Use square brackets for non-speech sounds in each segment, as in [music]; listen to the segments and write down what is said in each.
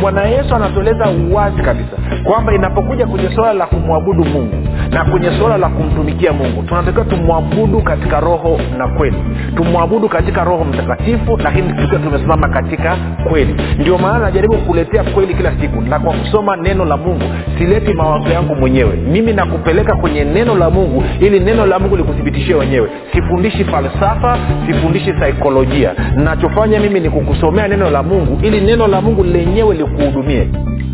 bwana yesu anatueleza uwazi kabisa kwamba inapokuja kwenye suala la kumwabudu mungu na kwenye suala la kumtumikia mungu tunatakiwa tumwabudu katika roho na kweli. Tumwabudu katika roho mtakatifu lakini tukiwa tumesimama katika kweli. Ndio maana najaribu kuletea kweli kila siku na kwa kusoma neno la mungu sileti mawazo yangu mwenyewe. Mimi nakupeleka kwenye neno la mungu ili neno la mungu likuthibitishie wenyewe. Sifundishi falsafa sifundishi saikolojia. Nachofanya mimi ni kukusomea neno la mungu ili neno la mungu lenyewe likuhudumie piga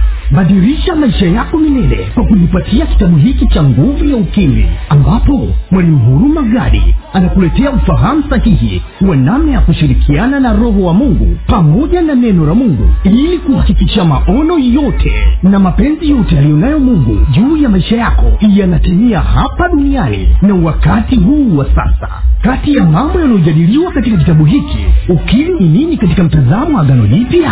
badilisha maisha yako milele kwa kujipatia kitabu hiki cha nguvu ya ukimwi ambapo mwalimu huruma gadi anakuletea ufahamu sahihi wa namna ya kushirikiana na roho wa mungu pamoja na neno la mungu ili kuhakikisha maono yote na mapenzi yote aliyonayo mungu juu ya maisha yako yanatimia hapa duniani na wakati huu wa sasa. Kati ya mambo yanayojadiliwa katika kitabu hiki ukimwi ni nini katika mtazamo agano jipya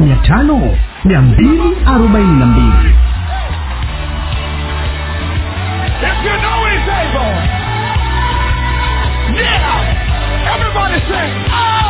mia tano mia mbili arobaini na mbili. Yeah. Everybody sing. Oh.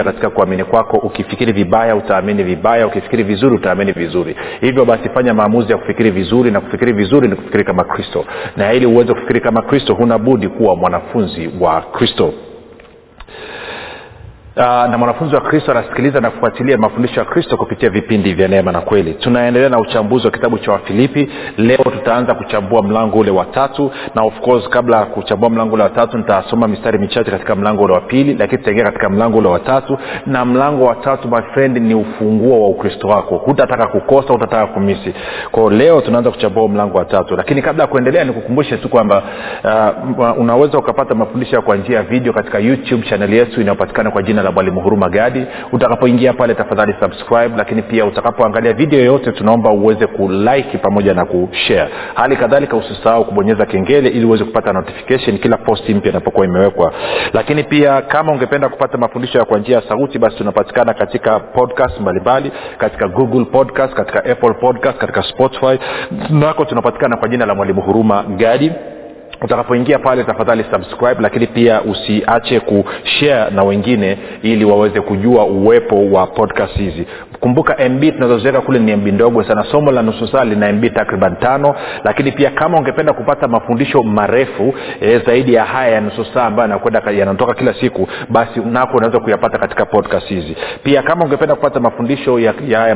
katika kuamini kwako. Ukifikiri vibaya utaamini vibaya. Ukifikiri vizuri utaamini vizuri. Hivyo basi fanya maamuzi ya kufikiri vizuri na kufikiri vizuri ni kufikiri kama kristo. Na ili uweze kufikiri kama kristo huna budi kuwa mwanafunzi wa kristo Uh, na mwanafunzi wa kristo anasikiliza na kufuatilia mafundisho ya kristo kupitia vipindi vya neema na kweli. Tunaendelea na uchambuzi wa kitabu cha wafilipi. Leo tutaanza kuchambua mlango ule wa tatu na of course kabla ya kuchambua mlango ule wa tatu nitasoma mistari michache katika mlango ule wa pili lakini tutaingia katika mlango ule wa tatu. Na mlango wa tatu my friend ni ufunguo wa ukristo wako. Hutataka kukosa hutataka kumisi. Kwao leo tunaanza kuchambua mlango wa tatu. Lakini kabla ya kuendelea nikukumbushe tu kwamba uh, unaweza ukapata mafundisho kwa njia ya video katika youtube chaneli yetu inayopatikana kwa jina la mwalimu huruma gadi. Utakapoingia pale tafadhali subscribe lakini pia utakapoangalia video yoyote tunaomba uweze kulike pamoja na kushare hali kadhalika usisahau kubonyeza kengele ili uweze kupata notification kila posti mpya inapokuwa imewekwa. Lakini pia kama ungependa kupata mafundisho ya kwa njia ya sauti basi tunapatikana katika podcast mbalimbali katika google podcast katika apple podcast katika spotify. Nako tunapatikana kwa jina la mwalimu huruma gadi utakapoingia pale tafadhali subscribe lakini pia usiache kushare na wengine ili waweze kujua uwepo wa podcast hizi. Kumbuka mb tunazoziweka kule ni mb ndogo sana. Somo la nusu saa lina mb takriban tano lakini pia kama ungependa kupata mafundisho marefu e, zaidi ya haya ya nusu saa ambayo yanakwenda yanatoka kila siku basi nako unaweza kuyapata katika podcast hizi. Pia kama ungependa kupata mafundisho ya, ya, ya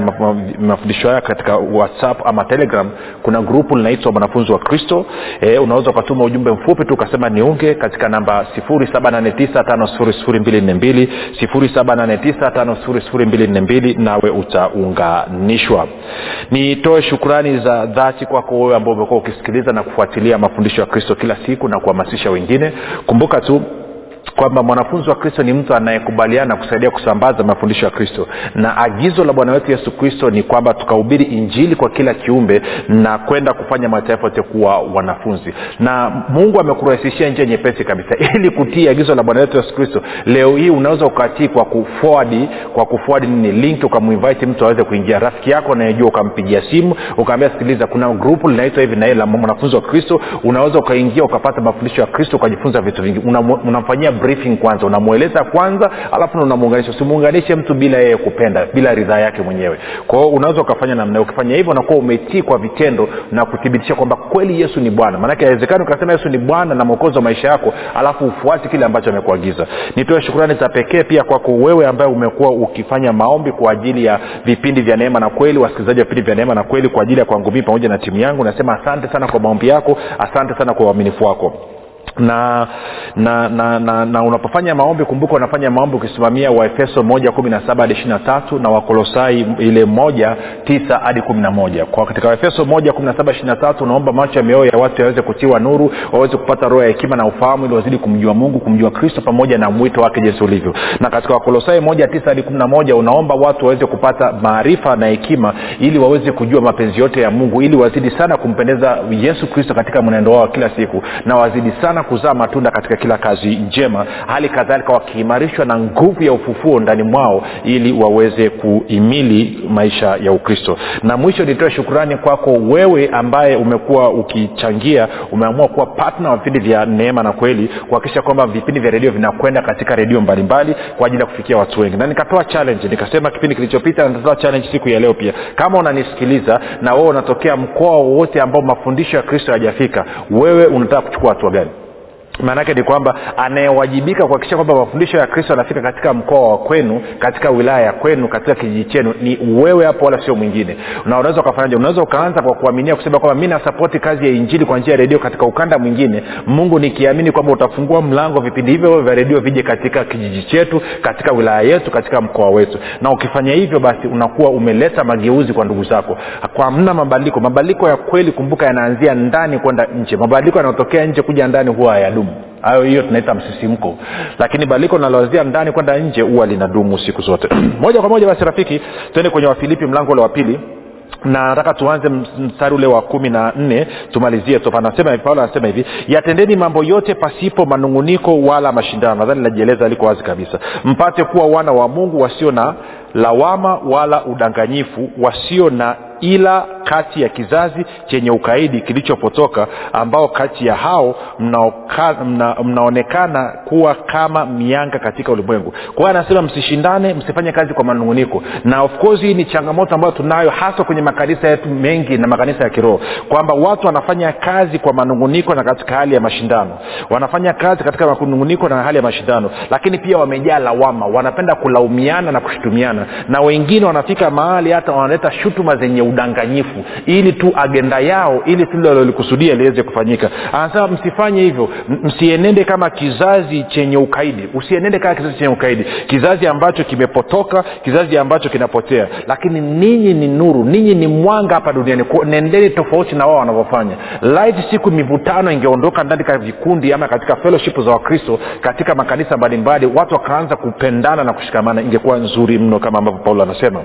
mafundisho haya katika whatsapp ama telegram kuna grupu linaitwa mwanafunzi wa kristo e, unaweza ukatuma ujumbe mfupi tu ukasema niunge katika namba 7895242 7895242 nawe utaunganishwa. Nitoe shukrani za dhati kwako wewe ambao umekuwa ukisikiliza na kufuatilia mafundisho ya kristo kila siku na kuhamasisha wengine. Kumbuka tu kwamba mwanafunzi wa kristo ni mtu anayekubaliana kusaidia kusambaza mafundisho ya kristo. Na agizo la bwana wetu yesu kristo ni kwamba tukahubiri injili kwa kila kiumbe na kwenda kufanya mataifa yote kuwa wanafunzi. Na mungu amekurahisishia njia nyepesi kabisa [laughs] ili kutii agizo la bwana wetu yesu kristo. Leo hii unaweza ukatii kwa kuforward kwa kuforward nini? Link ukamuinviti mtu aweze kuingia. Rafiki yako anayejua ukampigia simu ukaambia sikiliza kuna grupu linaitwa hivi na la mwanafunzi wa kristo. Unaweza ukaingia ukapata mafundisho ya kristo ukajifunza vitu vingi. Unamfanyia briefing kwanza unamweleza kwanza alafu unamuunganisha. Usimuunganishe mtu bila yeye kupenda bila ridhaa yake mwenyewe. Kwa hiyo unaweza ukafanya namna ukifanya hivyo unakuwa umetii kwa vitendo na kuthibitisha kwamba kweli yesu ni bwana. Maanake awezekani ukasema yesu ni bwana na mwokozi wa maisha yako alafu ufuati kile ambacho amekuagiza. Nitoe shukurani za pekee pia kwako wewe ambaye umekuwa ukifanya maombi kwa ajili ya vipindi vya neema na kweli wasikilizaji wa vipindi vya neema na kweli kwa ajili ya kwangu mii pamoja na timu yangu. Nasema asante sana kwa maombi yako asante sana kwa uaminifu wako na na na, na, na unapofanya maombi kumbuka unafanya maombi ukisimamia waefeso moja kumi na saba hadi ishiri na tatu na wakolosai ile moja tisa hadi kumi na moja. Kwa katika waefeso moja kumi na saba ishiri na tatu unaomba macho ya mioyo ya watu yaweze kutiwa nuru waweze kupata roho ya hekima na ufahamu ili wazidi kumjua mungu kumjua kristo pamoja na mwito wake jinsi ulivyo. Na katika wakolosai moja tisa hadi kumi na moja unaomba watu waweze kupata maarifa na hekima ili waweze kujua mapenzi yote ya mungu ili wazidi sana kumpendeza yesu kristo katika mwenendo wao wa kila siku na wazidi sana kuzaa matunda katika kila kazi njema hali kadhalika wakiimarishwa na nguvu ya ufufuo ndani mwao ili waweze kuimili maisha ya ukristo. Na mwisho nitoe shukurani kwako wewe ambaye umekuwa ukichangia umeamua kuwa patna wa vipindi vya neema na kweli kuhakikisha kwamba vipindi vya redio vinakwenda katika redio mbalimbali kwa ajili ya kufikia watu wengi. Na nikatoa challenge nikasema kipindi kilichopita nitatoa challenge siku ya leo pia. Kama unanisikiliza na wewe unatokea mkoa wowote ambao mafundisho ya kristo hayajafika wewe unataka kuchukua hatua gani maanaake ni kwamba anayewajibika kuhakikisha kwamba mafundisho ya kristo yanafika katika mkoa wa kwenu katika wilaya ya kwenu katika kijiji chenu ni wewe hapo wala sio mwingine. Na unaweza ukafanyaje? Unaweza ukaanza kwa kuaminia kusema kwamba mi nasapoti kazi ya injili kwa njia ya redio katika ukanda mwingine. Mungu nikiamini kwamba utafungua mlango vipindi hivyo vya redio vije katika kijiji chetu katika wilaya yetu katika mkoa wetu. Na ukifanya hivyo basi unakuwa umeleta mageuzi kwa ndugu zako. Kwa mna mabadiliko. Mabadiliko ya kweli kumbuka yanaanzia ndani kwenda nje. Mabadiliko yanayotokea nje kuja ndani huwa hayadumu hayo hiyo tunaita msisimko. Lakini badiliko linaloanzia ndani kwenda nje huwa linadumu siku zote. [clears throat] Moja kwa moja basi rafiki tuende kwenye wafilipi mlango ule wa pili. Na nataka tuanze mstari ule wa kumi na nne tumalizie tu anasema paulo anasema hivi yatendeni mambo yote pasipo manunguniko wala mashindano. Nadhani najieleza liko wazi kabisa. Mpate kuwa wana wa mungu wasio na lawama wala udanganyifu wasio na ila kati ya kizazi chenye ukaidi kilichopotoka ambao kati ya hao mnaoka, mna, mnaonekana kuwa kama mianga katika ulimwengu. Kwa anasema msishindane msifanye kazi kwa manunguniko. Na of course hii ni changamoto ambayo tunayo hasa kwenye makanisa yetu mengi na makanisa ya kiroho kwamba watu wanafanya kazi kwa manunguniko na katika hali ya mashindano. Wanafanya kazi katika manunguniko na hali ya mashindano lakini pia wamejaa lawama. Wanapenda kulaumiana na kushutumiana na wengine wanafika mahali hata wanaleta shutuma zenye udanganyifu ili tu agenda yao ili tu lilolikusudia liweze kufanyika. Anasema msifanye hivyo. Msienende kama kizazi chenye ukaidi. Usienende kama kizazi chenye ukaidi. Kizazi ambacho kimepotoka kizazi ambacho kinapotea. Lakini ninyi ni nuru ninyi ni mwanga hapa duniani. Nendeni tofauti na wao wanavyofanya. Light siku mivutano ingeondoka ndani katika vikundi ama katika fellowship za wakristo katika makanisa mbalimbali watu wakaanza kupendana na kushikamana ingekuwa nzuri mno kama ambavyo paulo anasema.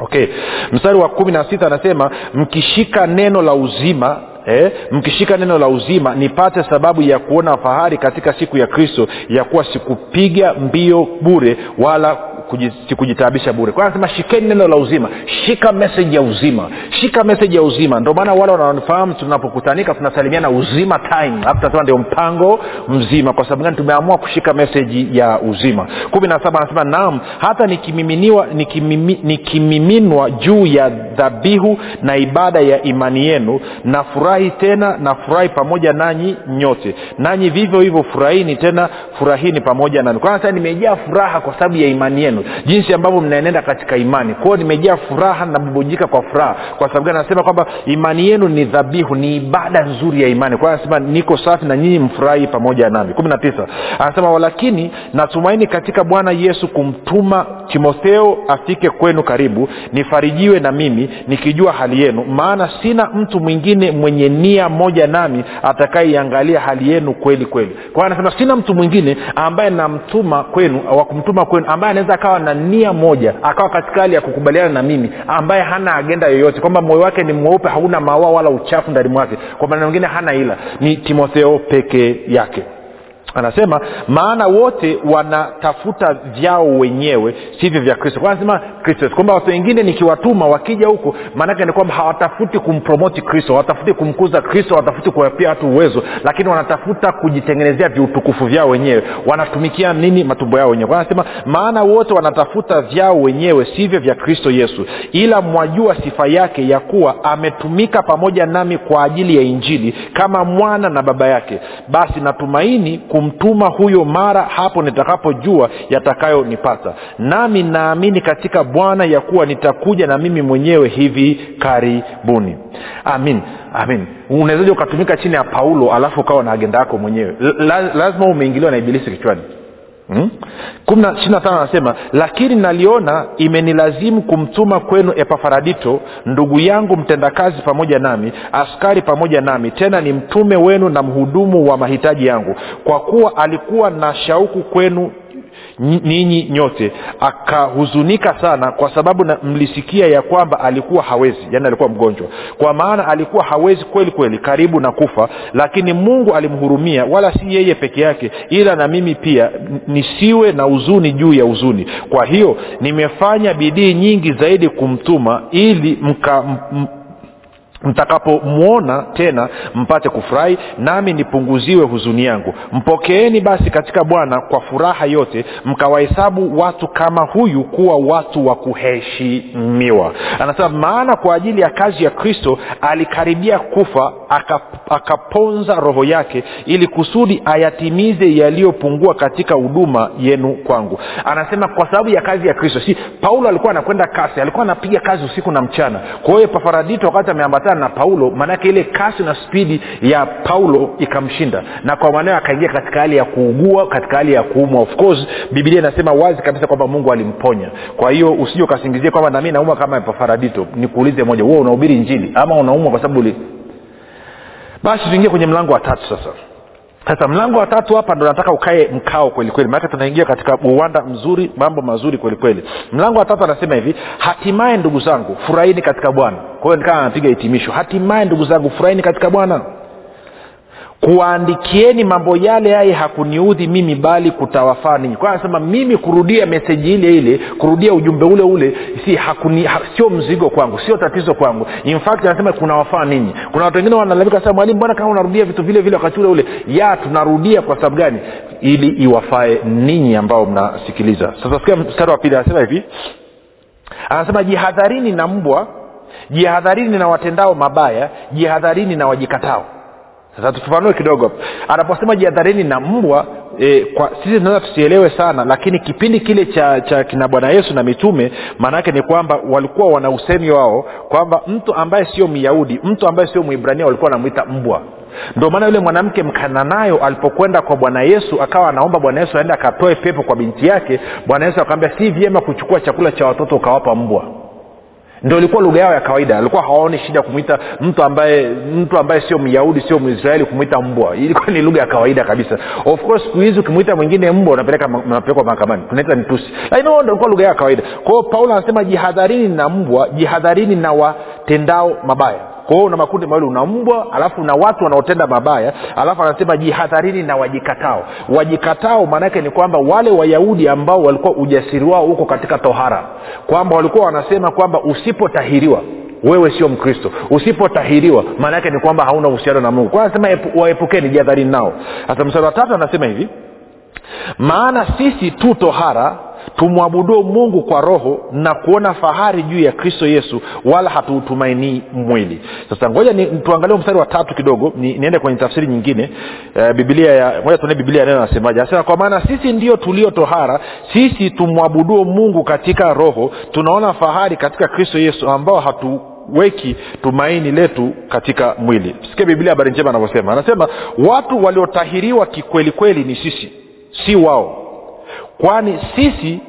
Okay. Mstari wa kumi na sita anasema mkishika neno la uzima Eh, mkishika neno la uzima nipate sababu ya kuona fahari katika siku ya kristo ya kuwa sikupiga mbio bure wala kuji- sikujitaabisha bure. Kwa anasema shikeni neno la uzima. Shika meseji ya uzima. Shika meseji ya uzima. Ndio maana wale wanaonifahamu tunapokutanika tunasalimiana uzima time. Hapo tunasema ndio mpango mzima. Kwa sababu gani? Tumeamua kushika meseji ya uzima. Kumi na saba anasema naam hata nikimiminiwa nikimimi, nikimiminwa juu ya dhabihu na ibada ya imani yenu nafurahi tena nafurahi pamoja nanyi nyote. Nanyi vivyo hivyo furahini tena furahini pamoja nami kwa nimejaa furaha kwa sababu ya imani yenu jinsi ambavyo mnaenenda katika imani. Kwao nimejaa furaha nabubujika kwa furaha kwa sababu gani? Anasema kwamba imani yenu ni dhabihu ni ibada nzuri ya imani. Kwa anasema niko safi na nyinyi mfurahi pamoja nami. Kumi na tisa. Anasema walakini natumaini katika bwana yesu kumtuma timotheo afike kwenu karibu nifarijiwe na mimi nikijua hali yenu. Maana sina mtu mwingine mwenye nia moja nami atakayeiangalia hali yenu kweli kweli. Kwa anasema sina mtu mwingine ambaye namtuma kwenu wa kumtuma kwenu ambaye anaweza akawa na nia moja akawa katika hali ya kukubaliana na mimi ambaye hana agenda yoyote kwamba moyo wake ni mweupe hauna maua wala uchafu ndani mwake. Kwa maana mwingine hana ila ni timotheo peke yake anasema maana wote wanatafuta vyao wenyewe sivyo vya kristo. Anasema kristo kwamba watu wengine nikiwatuma wakija huko maanake ni kwamba hawatafuti kumpromoti kristo hawatafuti kumkuza kristo hawatafuti kuwapia watu uwezo lakini wanatafuta kujitengenezea viutukufu vyao wenyewe. Wanatumikia nini? Matumbo yao wenyewe. Anasema maana wote wanatafuta vyao wenyewe sivyo vya kristo yesu. Ila mwajua sifa yake ya kuwa ametumika pamoja nami kwa ajili ya injili kama mwana na baba yake. Basi natumaini kumtuma huyo mara hapo nitakapojua yatakayonipata. Nami naamini katika bwana ya kuwa nitakuja na mimi mwenyewe hivi karibuni. Amin amin. Unawezaji ukatumika chini ya paulo alafu ukawa na agenda yako mwenyewe? La, lazima umeingiliwa na ibilisi kichwani Hmm? ishirina tano anasema lakini naliona imenilazimu kumtuma kwenu epafaradito ndugu yangu mtendakazi pamoja nami askari pamoja nami tena ni mtume wenu na mhudumu wa mahitaji yangu kwa kuwa alikuwa na shauku kwenu ninyi nyote. Akahuzunika sana kwa sababu na mlisikia ya kwamba alikuwa hawezi yani alikuwa mgonjwa. Kwa maana alikuwa hawezi kweli kweli karibu na kufa lakini mungu alimhurumia wala si yeye peke yake ila na mimi pia nisiwe na huzuni juu ya huzuni. Kwa hiyo nimefanya bidii nyingi zaidi kumtuma ili mka m, mtakapomwona tena mpate kufurahi nami nipunguziwe huzuni yangu. Mpokeeni basi katika bwana kwa furaha yote mkawahesabu watu kama huyu kuwa watu wa kuheshimiwa. Anasema maana kwa ajili ya kazi ya kristo alikaribia kufa akap- akaponza roho yake ili kusudi ayatimize yaliyopungua katika huduma yenu kwangu. Anasema kwa sababu ya kazi ya kristo. Si paulo alikuwa anakwenda kasi alikuwa anapiga kazi usiku na mchana. Kwa hiyo pafaradito wakati ameambatana na paulo maanake ile kasi na spidi ya paulo ikamshinda. Na kwa maanao akaingia katika hali ya kuugua katika hali ya kuumwa. Of course bibilia inasema wazi kabisa kwamba mungu alimponya. Kwa hiyo usije ukasingizie kwamba nami naumwa kama pafaradito nikuulize moja huo unahubiri njili ama unaumwa kwa sababu basi tuingie kwenye mlango wa tatu sasa sasa mlango wa tatu hapa ndo nataka ukae mkao kwelikweli maanake tunaingia katika uwanda mzuri mambo mazuri kwelikweli mlango wa tatu anasema hivi hatimaye ndugu zangu furahini katika bwana. Kwa hiyo nikaa anapiga hitimisho hatimaye ndugu zangu furahini katika bwana kuwaandikieni mambo yale yaye hakuniudhi mimi bali kutawafaa ninyi. Kwa anasema mimi kurudia meseji ile ile kurudia ujumbe ule ule si hakuni, ha, sio mzigo kwangu sio tatizo kwangu. In fact anasema kunawafaa ninyi. Kuna watu wengine wanalalamika sasa mwalimu mbona kama unarudia vitu vile vile wakati ule ule? Ya tunarudia kwa sababu gani? Ili iwafae ninyi ambao mnasikiliza. Sasa sikia mstari wa pili anasema hivi. Anasema jihadharini na mbwa jihadharini na watendao mabaya jihadharini na wajikatao sasa tufafanue kidogo. Anaposema jihadharini na mbwa e, kwa sisi tunaweza tusielewe sana lakini kipindi kile cha cha kina bwana yesu na mitume maanaake ni kwamba walikuwa wana usemi wao kwamba mtu ambaye sio myahudi mtu ambaye sio mwibrania walikuwa wanamwita mbwa. Ndio maana yule mwanamke mkananayo alipokwenda kwa bwana yesu akawa anaomba bwana yesu aende akatoe pepo kwa binti yake bwana yesu akaambia si vyema kuchukua chakula cha watoto ukawapa mbwa ndio ilikuwa lugha yao ya kawaida. Alikuwa hawaoni shida kumwita mtu ambaye mtu ambaye sio myahudi sio mwisraeli kumwita mbwa. Ilikuwa ni lugha ya kawaida kabisa. Of course siku hizi ukimwita mwingine mbwa unapelekwa mahakamani. Tunaita nitusi lakini ndo ilikuwa lugha yao ya kawaida. Kwa paulo anasema jihadharini na mbwa jihadharini na watendao mabaya kwa hiyo una makundi mawili una mbwa alafu na watu wanaotenda mabaya alafu anasema jihadharini na wajikatao. Wajikatao maanaake ni kwamba wale wayahudi ambao walikuwa ujasiri wao huko katika tohara. Kwamba walikuwa wanasema kwamba usipotahiriwa wewe sio mkristo. Usipotahiriwa maana yake ni kwamba hauna uhusiano na mungu. Kwa anasema waepukeni jihadharini nao. Sasa mstari wa tatu anasema hivi maana sisi tu tohara tumwabuduo mungu kwa roho na kuona fahari juu ya kristo yesu wala hatuutumainii mwili. Sasa ngoja tuangalie mstari wa tatu kidogo ni, niende kwenye tafsiri nyingine. E, biblia ya ngoja tuone biblia neno nasemaje anasema kwa maana sisi ndio tulio tohara sisi tumwabuduo mungu katika roho tunaona fahari katika kristo yesu ambao hatu weki tumaini letu katika mwili. Sikia biblia habari njema anavyosema anasema watu waliotahiriwa kikweli kweli ni sisi si wao kwani sisi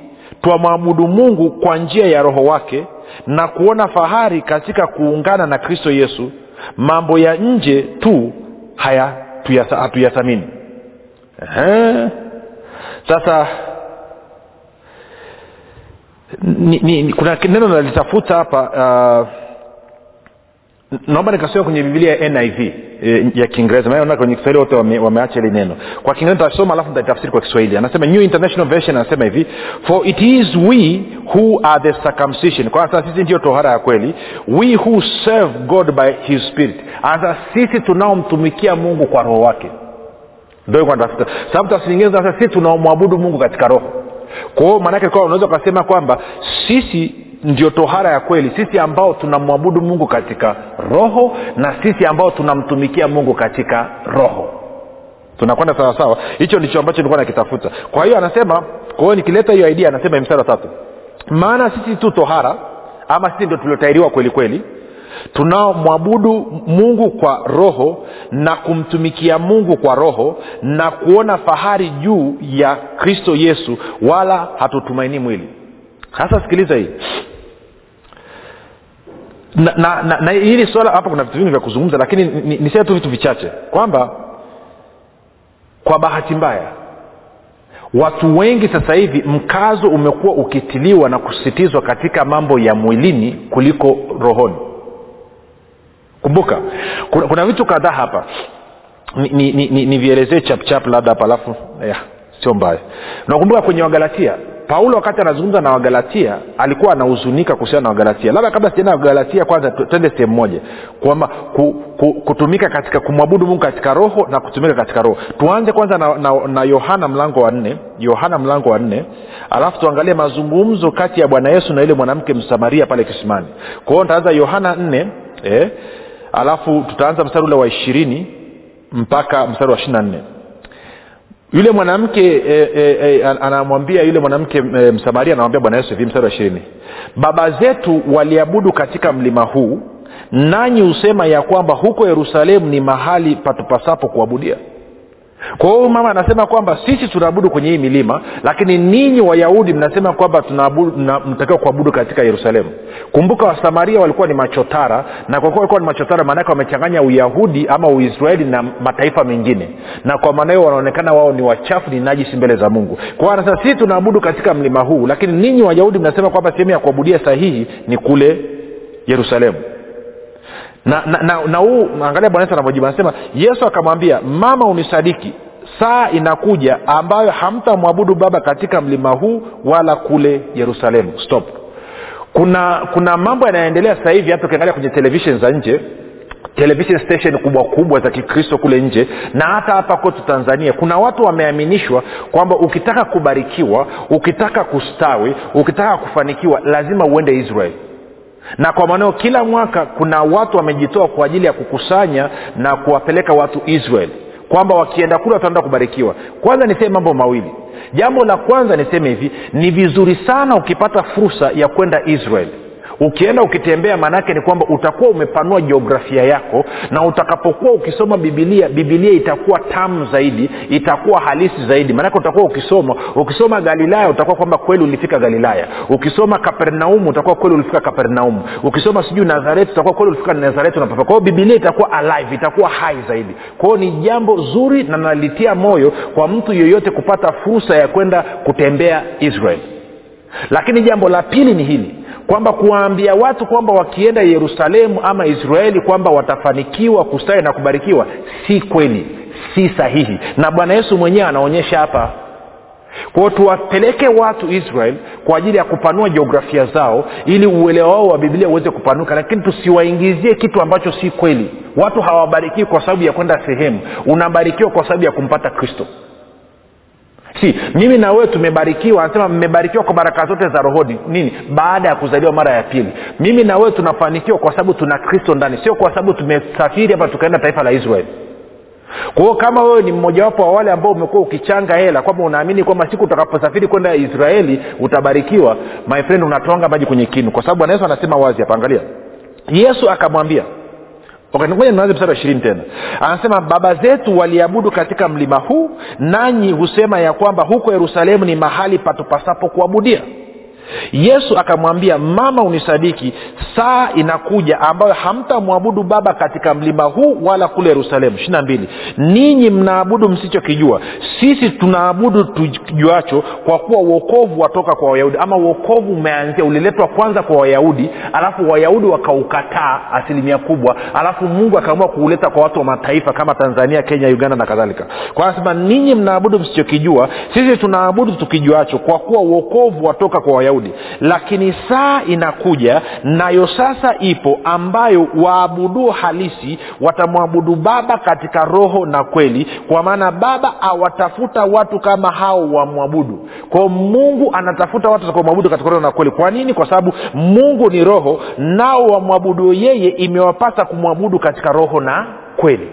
twamwabudu mungu kwa njia ya roho wake na kuona fahari katika kuungana na kristo yesu mambo ya nje tu hatuyathamini sasa ni, ni, kuna neno nalitafuta hapa uh, naomba nikasoma kwenye biblia ya niv e, ya kiingereza maana kwenye kiswahili wote wame, wameacha neno. Kwa kiingereza nitasoma alafu ntatafsiri kwa kiswahili. Anasema new international version anasema hivi for it is we who are the circumcision. Kwa sasa sisi ndio tohara ya kweli. We who serve god by his spirit. Sasa sisi tunaomtumikia mungu kwa roho wake. Sababu tafsiri sisi tunaomwabudu mungu katika roho. Kwa hiyo maanake unaweza ukasema kwamba sisi ndio tohara ya kweli. Sisi ambao tunamwabudu mungu katika roho na sisi ambao tunamtumikia mungu katika roho. Tunakwenda sawasawa? Hicho ndicho ambacho nilikuwa nakitafuta. Kwa hiyo anasema kwa hiyo nikileta hiyo idea anasema mstari wa tatu. Maana sisi tu tohara ama sisi ndio tuliotairiwa kweli kweli tunaomwabudu mungu kwa roho na kumtumikia mungu kwa roho na kuona fahari juu ya kristo yesu wala hatutumainii mwili sasa sikiliza hii. Na, na, na, na hili swala hapa kuna vitu vingi vya kuzungumza lakini niseme tu vitu vichache. Kwamba kwa bahati mbaya watu wengi sasa hivi mkazo umekuwa ukitiliwa na kusisitizwa katika mambo ya mwilini kuliko rohoni. Kumbuka kuna, kuna vitu kadhaa hapa. Nivielezee ni, ni, ni, chapchap labda hapa alafu sio mbaya. Nakumbuka kwenye wagalatia paulo wakati anazungumza na wagalatia alikuwa anahuzunika kuhusiana na wagalatia. Labda kabla sijaenda wagalatia kwanza twende sehemu moja. Kwamba ku, ku, kutumika katika kumwabudu mungu katika roho na kutumika katika roho. Tuanze kwanza na, na, na yohana mlango wa nne. Yohana mlango wa nne. Alafu tuangalie mazungumzo kati ya bwana yesu na yule mwanamke msamaria pale kisimani. Kwa hiyo yohana nne eh, alafu tutaanza mstari ule wa ishirini mpaka mstari wa ishiri na nne yule mwanamke e, e, e, anamwambia yule mwanamke e, msamaria anamwambia bwana yesu hivi mstari wa ishirini. Baba zetu waliabudu katika mlima huu nanyi husema ya kwamba huko yerusalemu ni mahali patupasapo kuabudia kwa hiyo mama anasema kwamba sisi tunaabudu kwenye hii milima lakini ninyi wayahudi mnasema kwamba mtakiwa kuabudu katika yerusalemu. Kumbuka wasamaria walikuwa ni machotara na kwa kuwa walikuwa ni machotara maanake wamechanganya uyahudi ama uisraeli na mataifa mengine. Na kwa maana hiyo wanaonekana wao ni wachafu ni najisi mbele za mungu. Kwa anasema sisi tunaabudu katika mlima huu lakini ninyi wayahudi mnasema kwamba sehemu ya kuabudia sahihi ni kule yerusalemu na na, na, na huu angalia bwana yesu anavyojibu anasema yesu akamwambia mama unisadiki. Saa inakuja ambayo hamtamwabudu baba katika mlima huu wala kule yerusalemu. Stop. Kuna kuna mambo yanayoendelea sasa hivi hata ukiangalia kwenye televishen za nje television station kubwa kubwa za kikristo kule nje na hata hapa kwetu tanzania kuna watu wameaminishwa kwamba ukitaka kubarikiwa ukitaka kustawi ukitaka kufanikiwa lazima uende israel na kwa maanao kila mwaka kuna watu wamejitoa kwa ajili ya kukusanya na kuwapeleka watu israel. Kwamba wakienda kule wataenda kubarikiwa. Kwanza niseme mambo mawili. Jambo la kwanza niseme hivi ni vizuri sana ukipata fursa ya kwenda israel ukienda ukitembea maanaake ni kwamba utakuwa umepanua jiografia yako na utakapokuwa ukisoma bibilia bibilia itakuwa tamu zaidi itakuwa halisi zaidi. Maanake utakuwa ukisoma ukisoma galilaya utakuwa kwamba kweli ulifika galilaya. Ukisoma kapernaumu utakuwa kweli ulifika kapernaumu. Ukisoma sijui nazareti utakuwa kweli ulifika nazareti unapapa kwa hiyo bibilia itakuwa alive itakuwa hai zaidi. Kwa hiyo ni jambo zuri na nalitia moyo kwa mtu yeyote kupata fursa ya kwenda kutembea israel. Lakini jambo la pili ni hili kwamba kuwaambia watu kwamba wakienda yerusalemu ama israeli kwamba watafanikiwa kustawi na kubarikiwa si kweli si sahihi. Na bwana yesu mwenyewe anaonyesha hapa kwao tuwapeleke watu israel kwa ajili ya kupanua jiografia zao ili uelewa wao wa biblia uweze kupanuka lakini tusiwaingizie kitu ambacho si kweli. Watu hawabarikiwi kwa sababu ya kwenda sehemu unabarikiwa kwa sababu ya kumpata kristo si mimi na wewe tumebarikiwa anasema mmebarikiwa kwa baraka zote za rohoni. Nini? Baada ya kuzaliwa mara ya pili. Mimi na wewe tunafanikiwa kwa sababu tuna kristo ndani sio kwa sababu tumesafiri hapa tukaenda taifa la israeli. Kwa hiyo kama wewe ni mmojawapo wa wale ambao umekuwa ukichanga hela kwamba unaamini kwamba siku utakaposafiri kwenda israeli utabarikiwa my friend unatwanga maji kwenye kinu. Kwa sababu bwana anasema wazi hapa angalia. Yesu akamwambia ngoja nianze wa ishirini tena. Anasema baba zetu waliabudu katika mlima huu nanyi husema ya kwamba huko yerusalemu ni mahali patupasapo kuabudia yesu akamwambia mama unisadiki. Saa inakuja ambayo hamtamwabudu baba katika mlima huu wala kule yerusalemu. Ishiri na mbili. Ninyi mnaabudu msichokijua. Sisi tunaabudu tujuacho kwa kuwa uokovu watoka kwa wayahudi. Ama uokovu umeanzia uliletwa kwanza kwa wayahudi alafu wayahudi wakaukataa asilimia kubwa. Alafu mungu akaamua kuuleta kwa watu wa mataifa kama tanzania kenya uganda na kadhalika. Kwa anasema ninyi mnaabudu msichokijua. Sisi tunaabudu tukijuacho kwa kuwa uokovu watoka kwa wayahudi lakini saa inakuja nayo sasa ipo ambayo waabuduo halisi watamwabudu baba katika roho na kweli kwa maana baba awatafuta watu kama hao wamwabudu. Kwao mungu anatafuta watu watakaomwabudu katika roho na kweli. Kwa nini? Kwa sababu mungu ni roho nao wamwabuduo yeye imewapasa kumwabudu katika roho na kweli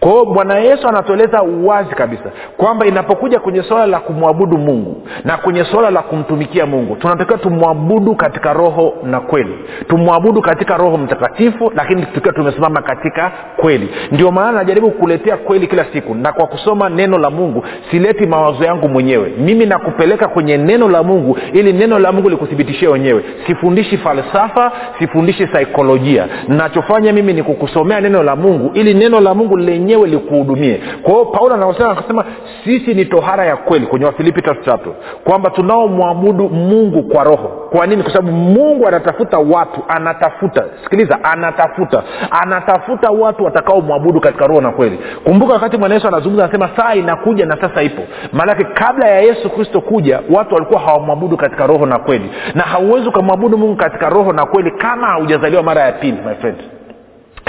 kwa hiyo bwana yesu anatueleza uwazi kabisa kwamba inapokuja kwenye suala la kumwabudu mungu na kwenye suala la kumtumikia mungu tunatakiwa tumwabudu katika roho na kweli. Tumwabudu katika roho mtakatifu lakini tukiwa tumesimama katika kweli. Ndio maana najaribu kukuletea kweli kila siku na kwa kusoma neno la mungu sileti mawazo yangu mwenyewe. Mimi nakupeleka kwenye neno la mungu ili neno la mungu likuthibitishie wenyewe. Sifundishi falsafa sifundishi saikolojia. Nachofanya mimi ni kukusomea neno la mungu ili neno la mungu lenyewe likuhudumie. Kwa hiyo paulo anaosema sisi ni tohara ya kweli kwenye wafilipi tatu tatu kwamba tunaomwabudu mungu kwa roho. Kwa nini? Kwa sababu mungu anatafuta watu anatafuta sikiliza anatafuta anatafuta watu watakaomwabudu katika roho na kweli. Kumbuka wakati mwana yesu anazungumza anasema saa inakuja na sasa ipo. Maanake kabla ya yesu kristo kuja watu walikuwa hawamwabudu katika roho na kweli. Na hauwezi ukamwabudu mungu katika roho na kweli kama haujazaliwa mara ya pili my friend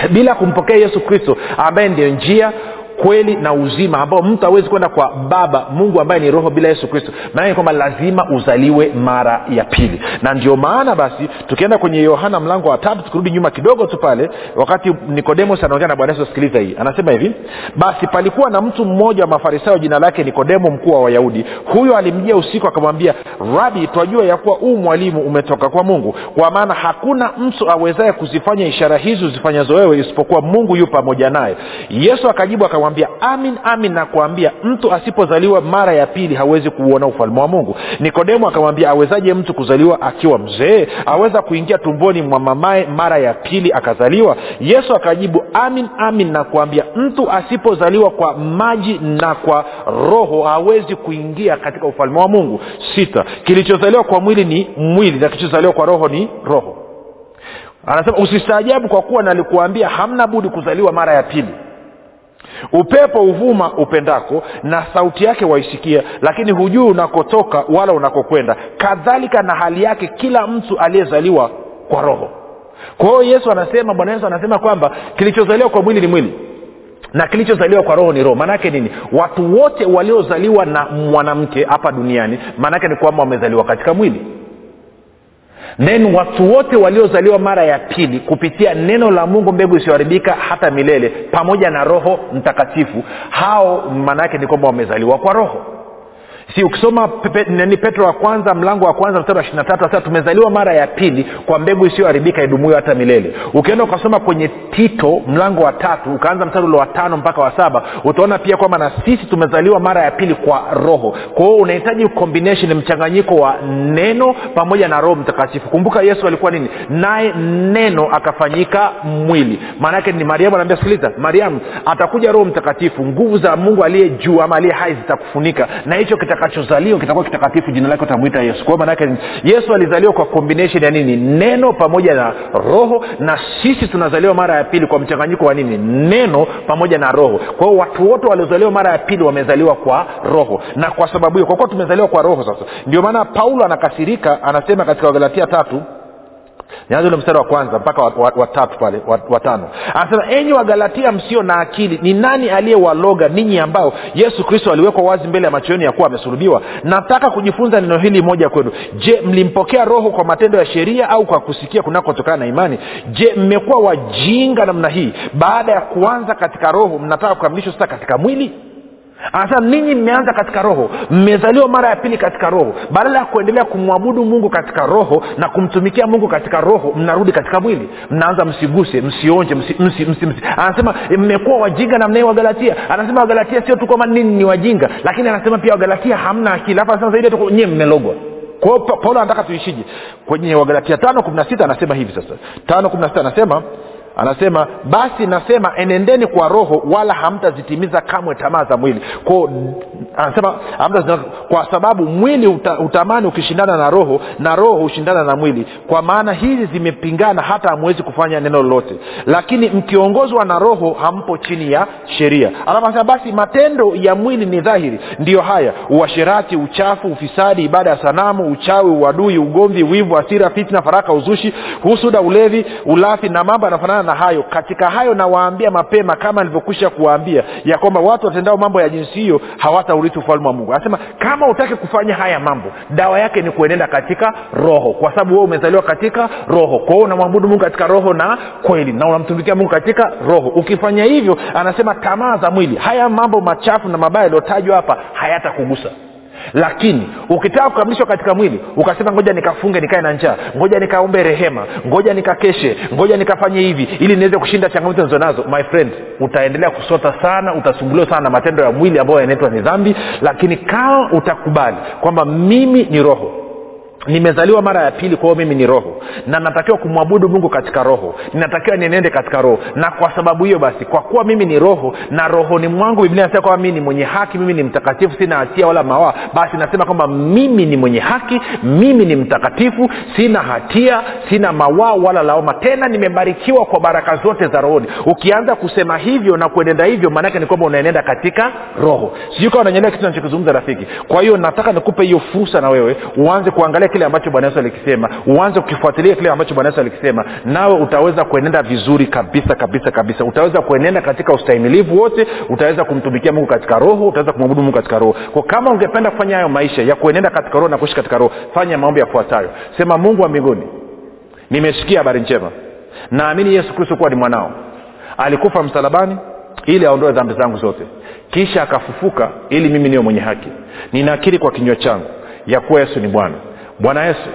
bila kumpokea yesu kristo ambaye ndio njia kweli na uzima ambao mtu hawezi kwenda kwa baba mungu ambaye ni roho bila yesu kristo. Maanake kwamba lazima uzaliwe mara ya pili. Na ndio maana basi tukienda kwenye yohana mlango wa tatu tukirudi nyuma kidogo tu pale wakati nikodemos anaongea na bwana yesu sikiliza hii. Anasema hivi basi palikuwa na mtu mmoja wa mafarisayo jina lake nikodemo mkuu wa wayahudi. Huyo alimjia usiku akamwambia rabi twajua ya kuwa huu mwalimu umetoka kwa mungu. Kwa maana hakuna mtu awezaye kuzifanya ishara hizi uzifanyazo wewe isipokuwa mungu yu pamoja naye yesu akajibu akamwambia amin amin nakuambia mtu asipozaliwa mara ya pili hawezi kuuona ufalme wa mungu. Nikodemo akamwambia awezaje mtu kuzaliwa akiwa mzee? Aweza kuingia tumboni mwa mamaye mara ya pili akazaliwa? Yesu akajibu amin amin nakuambia mtu asipozaliwa kwa maji na kwa roho hawezi kuingia katika ufalme wa mungu. Sita. Kilichozaliwa kwa mwili ni mwili na kilichozaliwa kwa roho ni roho. Anasema usistaajabu kwa kuwa nalikuambia hamna budi kuzaliwa mara ya pili upepo huvuma upendako na sauti yake waisikia lakini hujui unakotoka wala unakokwenda. Kadhalika na hali yake kila mtu aliyezaliwa kwa roho. Kwa hiyo yesu anasema bwana yesu anasema kwamba kilichozaliwa kwa mwili ni mwili na kilichozaliwa kwa roho ni roho. Maanaake nini? Watu wote waliozaliwa na mwanamke hapa duniani maanaake ni kwamba wamezaliwa katika mwili then watu wote waliozaliwa mara ya pili kupitia neno la mungu mbegu isiyoharibika hata milele pamoja na roho mtakatifu hao maana yake ni kwamba wamezaliwa kwa roho si ukisoma nani petro wa kwanza mlango wa kwanza mstari wa ishiri na tatu sasa tumezaliwa mara ya pili kwa mbegu isiyoharibika idumuyo hata milele. Ukienda ukasoma kwenye tito mlango wa tatu ukaanza mstari ule wa tano mpaka wa saba utaona pia kwamba na sisi tumezaliwa mara ya pili kwa roho. Kwa hiyo unahitaji combination mchanganyiko wa neno pamoja na roho mtakatifu. Kumbuka yesu alikuwa nini? Naye neno akafanyika mwili. Maanaake ni mariamu anaambia sikiliza mariamu atakuja roho mtakatifu nguvu za mungu aliye juu ama aliye hai zitakufunika. Na hicho kitakachozaliwa kitakuwa kitakatifu jina lake utamwita yesu. Kwao maanake yesu alizaliwa kwa combination ya nini? Neno pamoja na roho na sisi tunazaliwa mara ya pili kwa mchanganyiko wa nini? Neno pamoja na roho. Kwa hiyo watu wote waliozaliwa mara ya pili wamezaliwa kwa roho. Na kwa sababu hiyo kwa kuwa tumezaliwa kwa roho sasa ndio maana paulo anakasirika anasema katika wagalatia tatu nianze ule mstari wa kwanza mpaka watatu wa, wa, wa pale watano wa anasema enyi wagalatia msio na akili ni nani aliyewaloga ninyi ambao yesu kristo aliwekwa wazi mbele ya macho yenu ya kuwa amesulubiwa? Nataka kujifunza neno hili moja kwenu. Je mlimpokea roho kwa matendo ya sheria au kwa kusikia kunakotokana na imani? Je mmekuwa wajinga namna hii? Baada ya kuanza katika roho mnataka kukamilishwa sasa katika mwili anasema ninyi mmeanza katika roho. Mmezaliwa mara ya pili katika roho. Badala ya kuendelea kumwabudu mungu katika roho na kumtumikia mungu katika roho mnarudi katika mwili. Mnaanza msiguse msionje msi, msi, msi, anasema mmekuwa wajinga namna hii wagalatia. Anasema wagalatia sio tu kwamba nini ni wajinga lakini anasema pia wagalatia hamna akili. Hapa anasema zaidi nyie mmelogwa. Kwao paulo anataka tuishije? Kwenye wagalatia tano kumi na sita anasema hivi sasa. Tano kumi na sita anasema anasema basi nasema enendeni kwa roho wala hamtazitimiza kamwe tamaa za mwili. Ko anasema hamta, kwa sababu mwili uta, utamani ukishindana na roho na roho hushindana na mwili. Kwa maana hizi zimepingana hata hamwezi kufanya neno lolote. Lakini mkiongozwa na roho hampo chini ya sheria. Alafu anasema basi matendo ya mwili ni dhahiri. Ndiyo haya uasherati uchafu ufisadi ibada ya sanamu uchawi uadui ugomvi wivu asira fitna faraka uzushi husuda ulevi ulafi na mambo yanafanana na hayo katika hayo nawaambia mapema kama nilivyokwisha kuwaambia ya kwamba watu watendao mambo ya jinsi hiyo hawataurithi ufalme wa mungu. Anasema kama utake kufanya haya mambo dawa yake ni kuenenda katika roho kwa sababu wewe umezaliwa katika roho. Kwa hiyo unamwabudu mungu katika roho na kweli na unamtumikia mungu katika roho. Ukifanya hivyo anasema tamaa za mwili haya mambo machafu na mabaya yaliyotajwa hapa hayatakugusa lakini ukitaka kukamilishwa katika mwili ukasema ngoja nikafunge nikae na njaa. Ngoja nikaombe rehema. Ngoja nikakeshe. Ngoja nikafanye hivi ili niweze kushinda changamoto nizo nazo my friend utaendelea kusota sana utasumbuliwa sana na matendo ya mwili ambayo yanaitwa ni dhambi. Lakini kama utakubali kwamba mimi ni roho nimezaliwa mara ya pili kwa hiyo mimi ni roho. Na natakiwa kumwabudu mungu katika roho. Ninatakiwa nienende katika roho. Na kwa sababu hiyo basi kwa kuwa mimi ni roho na rohoni mwangu biblia nasema kwamba mimi ni mwenye haki mimi ni mtakatifu sina hatia wala mawaa basi nasema kwamba mimi ni mwenye haki mimi ni mtakatifu sina hatia sina mawaa wala laoma tena nimebarikiwa kwa baraka zote za rohoni. Ukianza kusema hivyo na kuenenda hivyo maanake ni kwamba unaenenda katika roho. Sijui kawa unanyelea kitu nachokizungumza rafiki. Kwa hiyo nataka nikupe hiyo fursa na wewe uanze kuangalia kile ambacho bwana yesu alikisema. Uanze kukifuatilia kile ambacho bwana yesu alikisema. Nawe utaweza kuenenda vizuri kabisa kabisa kabisa. Utaweza kuenenda katika ustahimilivu wote. Utaweza kumtumikia mungu katika roho. Utaweza kumwabudu mungu katika roho. Kwa kama ungependa kufanya hayo maisha ya kuenenda katika roho na kuishi katika roho fanya maombi yafuatayo. Sema mungu wa mbinguni nimesikia habari njema. Naamini yesu kristo kuwa ni mwanao. Alikufa msalabani ili aondoe dhambi zangu zote. Kisha akafufuka ili mimi niwe mwenye haki. Ninaakiri kwa kinywa changu ya kuwa yesu ni bwana bwana yesu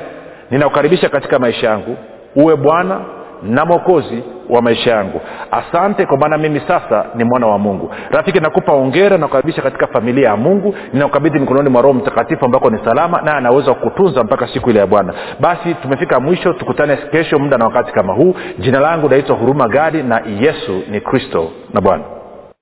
ninakukaribisha katika maisha yangu. Uwe bwana na mwokozi wa maisha yangu. Asante kwa maana mimi sasa ni mwana wa mungu. Rafiki nakupa ongera nakukaribisha katika familia ya mungu. Ninakukabidhi mikononi mwa roho mtakatifu ambako ni salama naye anaweza kukutunza mpaka siku ile ya bwana. Basi tumefika mwisho tukutane kesho muda na wakati kama huu. Jina langu naitwa huruma gadi na yesu ni kristo na bwana